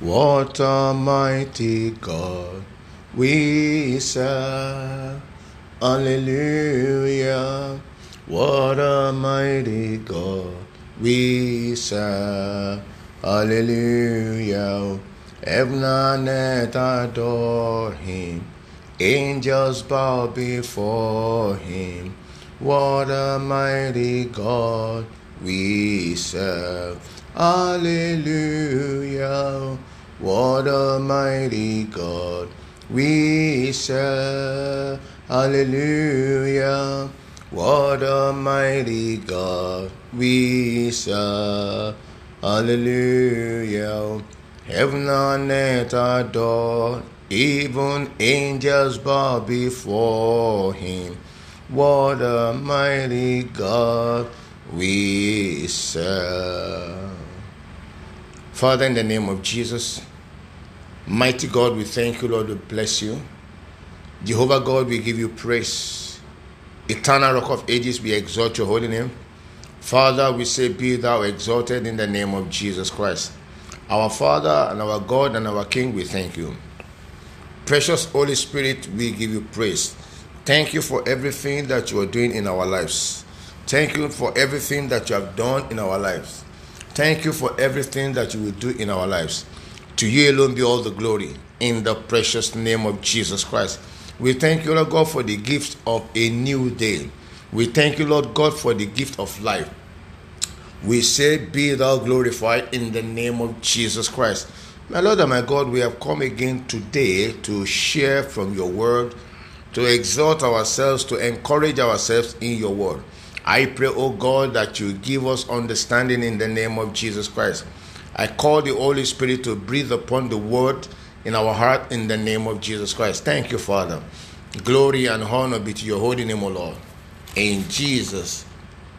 What a mighty God we serve. Hallelujah. What a mighty God we serve. Hallelujah. Heaven and earth adore him. Angels bow before him. What a mighty God we serve. Hallelujah. What a mighty God we serve. Hallelujah. What a mighty God we serve. Hallelujah. Heaven and earth adore, even angels bow before him. What a mighty God we serve. Father, in the name of Jesus, mighty God, we thank you, Lord, we bless you. Jehovah God, we give you praise. Eternal Rock of Ages, we exalt your holy name. Father, we say, Be thou exalted in the name of Jesus Christ. Our Father and our God and our King, we thank you. Precious Holy Spirit, we give you praise. Thank you for everything that you are doing in our lives. Thank you for everything that you have done in our lives. Thank you for everything that you will do in our lives. To you alone be all the glory in the precious name of Jesus Christ. We thank you, Lord God, for the gift of a new day. We thank you, Lord God, for the gift of life. We say, Be thou glorified in the name of Jesus Christ. My Lord and my God, we have come again today to share from your word, to exhort ourselves, to encourage ourselves in your word. I pray, oh God, that you give us understanding in the name of Jesus Christ. I call the Holy Spirit to breathe upon the word in our heart in the name of Jesus Christ. Thank you, Father. Glory and honor be to your holy name, O Lord. In Jesus'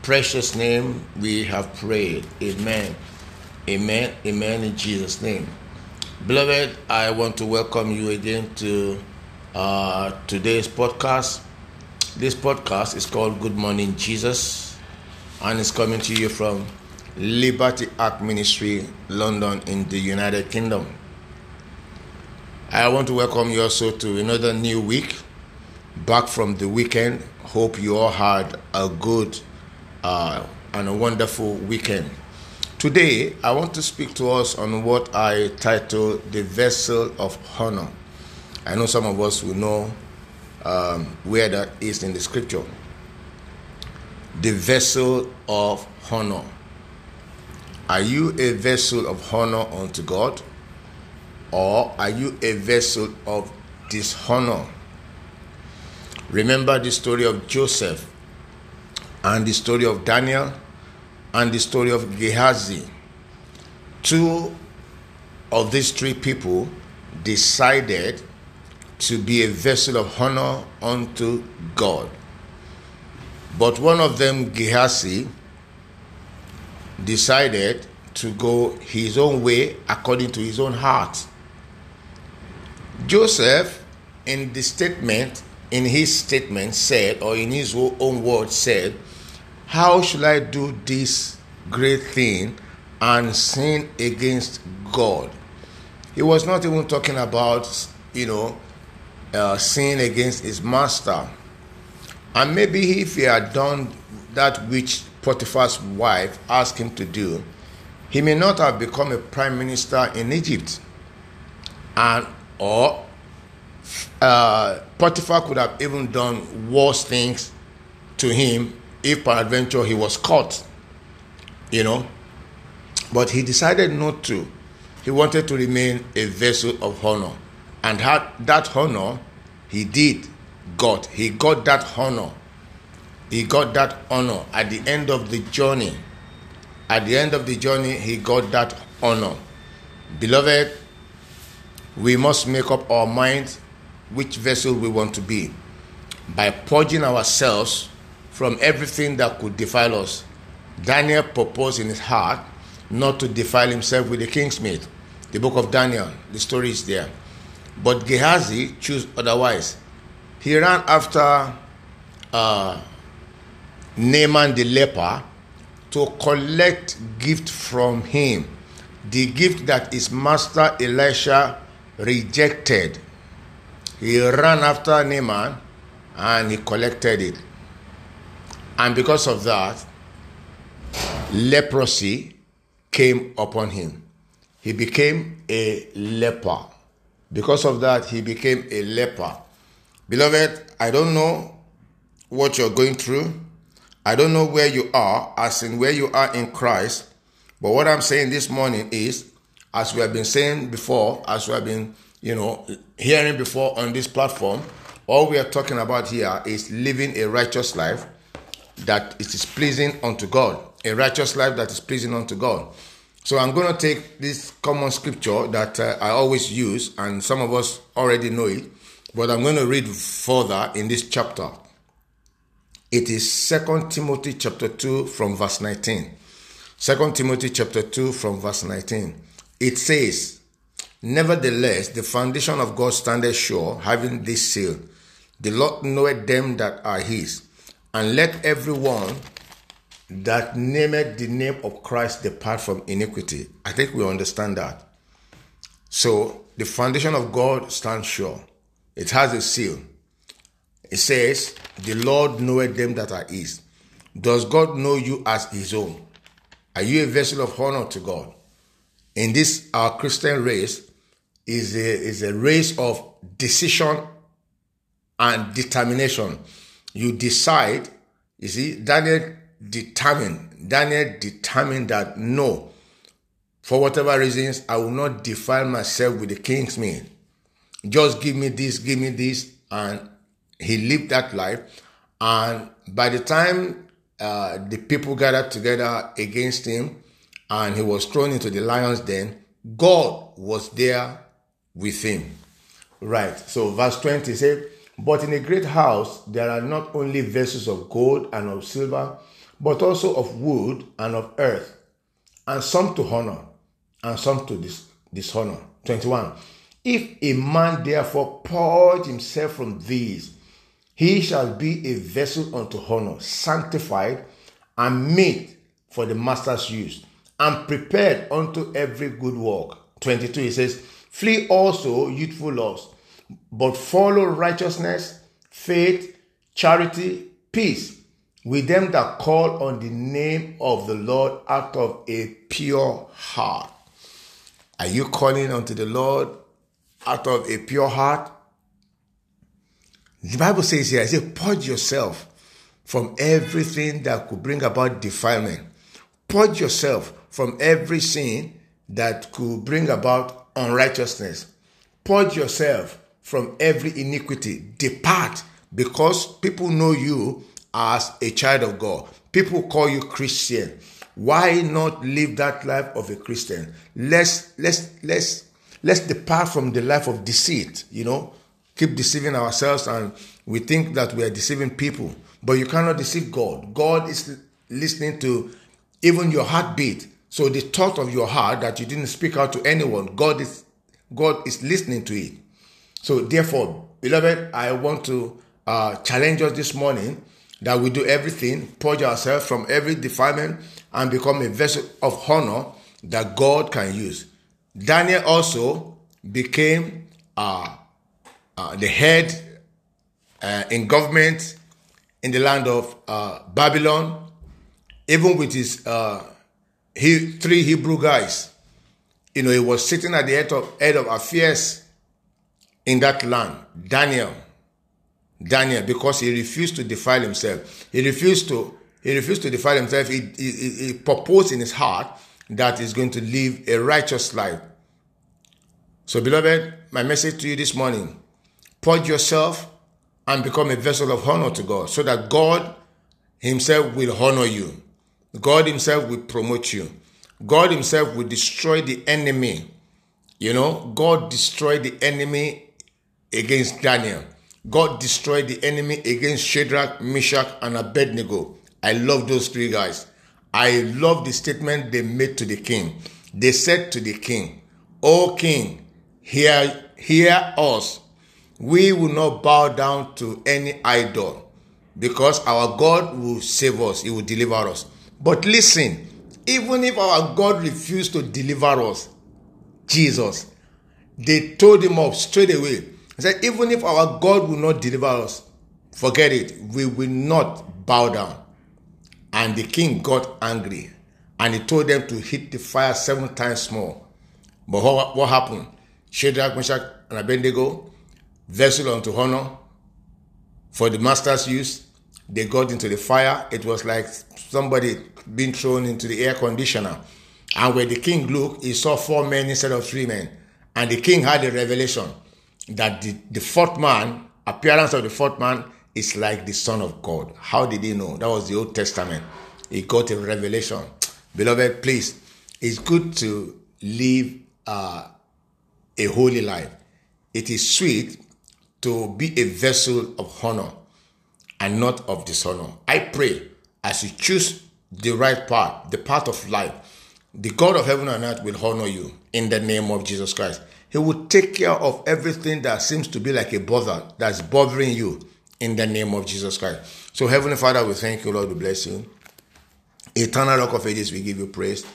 precious name we have prayed. Amen. Amen. Amen. In Jesus' name. Beloved, I want to welcome you again to uh, today's podcast. This podcast is called Good Morning Jesus and it's coming to you from Liberty Ark Ministry, London, in the United Kingdom. I want to welcome you also to another new week, back from the weekend. Hope you all had a good uh, and a wonderful weekend. Today, I want to speak to us on what I title The Vessel of Honor. I know some of us will know um, where that is in the scripture. The vessel of honor. Are you a vessel of honor unto God? Or are you a vessel of dishonor? Remember the story of Joseph and the story of Daniel and the story of Gehazi. Two of these three people decided to be a vessel of honor unto God. But one of them, Gehazi, decided to go his own way according to his own heart. Joseph, in the statement, in his statement, said, or in his own words, said, How shall I do this great thing and sin against God? He was not even talking about, you know, uh, sin against his master. And maybe if he had done that which Potiphar's wife asked him to do, he may not have become a prime minister in Egypt. And or uh, Potiphar could have even done worse things to him if peradventure he was caught. You know. But he decided not to. He wanted to remain a vessel of honor. And had that honor, he did got. He got that honor. He got that honor at the end of the journey. At the end of the journey, he got that honor. Beloved, we must make up our mind which vessel we want to be by purging ourselves from everything that could defile us. Daniel proposed in his heart not to defile himself with the king's meat. The book of Daniel, the story is there. But Gehazi chose otherwise. He ran after uh, Naaman the leper to collect gift from him. the gift that his master Elisha rejected. He ran after Naaman and he collected it. And because of that, leprosy came upon him. He became a leper. Because of that, he became a leper. Beloved, I don't know what you're going through. I don't know where you are, as in where you are in Christ. But what I'm saying this morning is, as we have been saying before, as we have been, you know, hearing before on this platform, all we are talking about here is living a righteous life that it is pleasing unto God. A righteous life that is pleasing unto God. So I'm going to take this common scripture that uh, I always use, and some of us already know it, but I'm going to read further in this chapter. It is Second Timothy chapter 2 from verse 19. 2 Timothy chapter 2 from verse 19. It says, Nevertheless, the foundation of God standeth sure, having this seal. The Lord knoweth them that are his. And let everyone that nameth the name of Christ depart from iniquity. I think we understand that. So the foundation of God stands sure. It has a seal. It says, The Lord knoweth them that are his. Does God know you as his own? Are you a vessel of honor to God? In this our Christian race is a, is a race of decision and determination. You decide, you see, Daniel determined, Daniel determined that no, for whatever reasons, I will not defile myself with the king's meat. Just give me this, give me this. And he lived that life. And by the time uh, the people gathered together against him and he was thrown into the lion's den, God was there with him. Right. So verse 20 says, But in a great house there are not only vessels of gold and of silver, but also of wood and of earth, and some to honor, and some to dis- dishonor. 21. If a man therefore purge himself from these, he shall be a vessel unto honor, sanctified and made for the master's use, and prepared unto every good work. 22. He says, Flee also youthful lusts, but follow righteousness, faith, charity, peace with them that call on the name of the Lord out of a pure heart. Are you calling unto the Lord out of a pure heart? The Bible says here, it purge yourself from everything that could bring about defilement. Purge yourself from every sin that could bring about unrighteousness. Purge yourself from every iniquity. Depart because people know you as a child of God. People call you Christian. Why not live that life of a Christian? Let's let's let's let's depart from the life of deceit, you know, keep deceiving ourselves and we think that we are deceiving people. But you cannot deceive God. God is listening to even your heartbeat. So the thought of your heart that you didn't speak out to anyone, God is God is listening to it. So therefore, beloved, I want to uh, challenge us this morning that we do everything, purge ourselves from every defilement, and become a vessel of honor that God can use. Daniel also became uh, uh, the head uh, in government in the land of uh, Babylon, even with his uh, he, three Hebrew guys. You know, he was sitting at the head of, head of affairs in that land. Daniel, Daniel because he refused to defile himself. He refused to he refused to defile himself. He, he, he proposed in his heart that he's going to live a righteous life. So, beloved, my message to you this morning purge yourself and become a vessel of honor to God so that God Himself will honor you. God Himself will promote you. God Himself will destroy the enemy. You know, God destroyed the enemy against Daniel. God destroyed the enemy against Shadrach, Meshach, and Abednego. I love those three guys. I love the statement they made to the king. They said to the king, O king, hear, hear us. We will not bow down to any idol because our God will save us. He will deliver us. But listen, even if our God refused to deliver us, Jesus, they told him off straight away. He said, even if our God will not deliver us, forget it. We will not bow down. And the king got angry and he told them to hit the fire seven times more. But what, happened? Shadrach, Meshach, and Abednego, vessel unto honor for the master's use, they got into the fire. It was like somebody being thrown into the air conditioner. And when the king looked, he saw four men instead of three men. And the king had a revelation that the, the fourth man, appearance of the fourth man, is like the Son of God. How did he know? That was the Old Testament. He got a revelation. Beloved, please, it's good to live uh, a holy life. It is sweet to be a vessel of honor and not of dishonor. I pray as you choose the right path, the path of life, the God of heaven and earth will honor you in the name of Jesus Christ. He will take care of everything that seems to be like a bother that's bothering you in the name of Jesus Christ. So, Heavenly Father, we thank you, Lord, we bless you. Eternal Rock of Ages, we give you praise.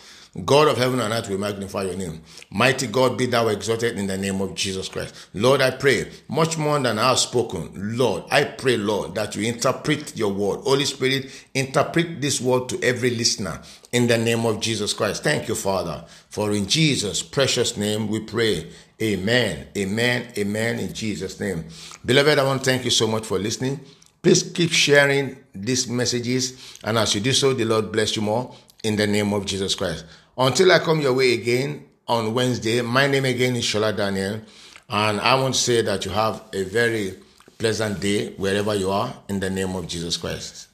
God of heaven and earth, we magnify your name. Mighty God, be thou exalted in the name of Jesus Christ. Lord, I pray, much more than I have spoken, Lord, I pray, Lord, that you interpret your word. Holy Spirit, interpret this word to every listener in the name of Jesus Christ. Thank you, Father, for in Jesus' precious name we pray. Amen, amen, amen, in Jesus' name. Beloved, I want to thank you so much for listening. Please keep sharing these messages, and as you do so, the Lord bless you more in the name of Jesus Christ. Until I come your way again on Wednesday, my name again is Shola Daniel, and I want to say that you have a very pleasant day wherever you are in the name of Jesus Christ.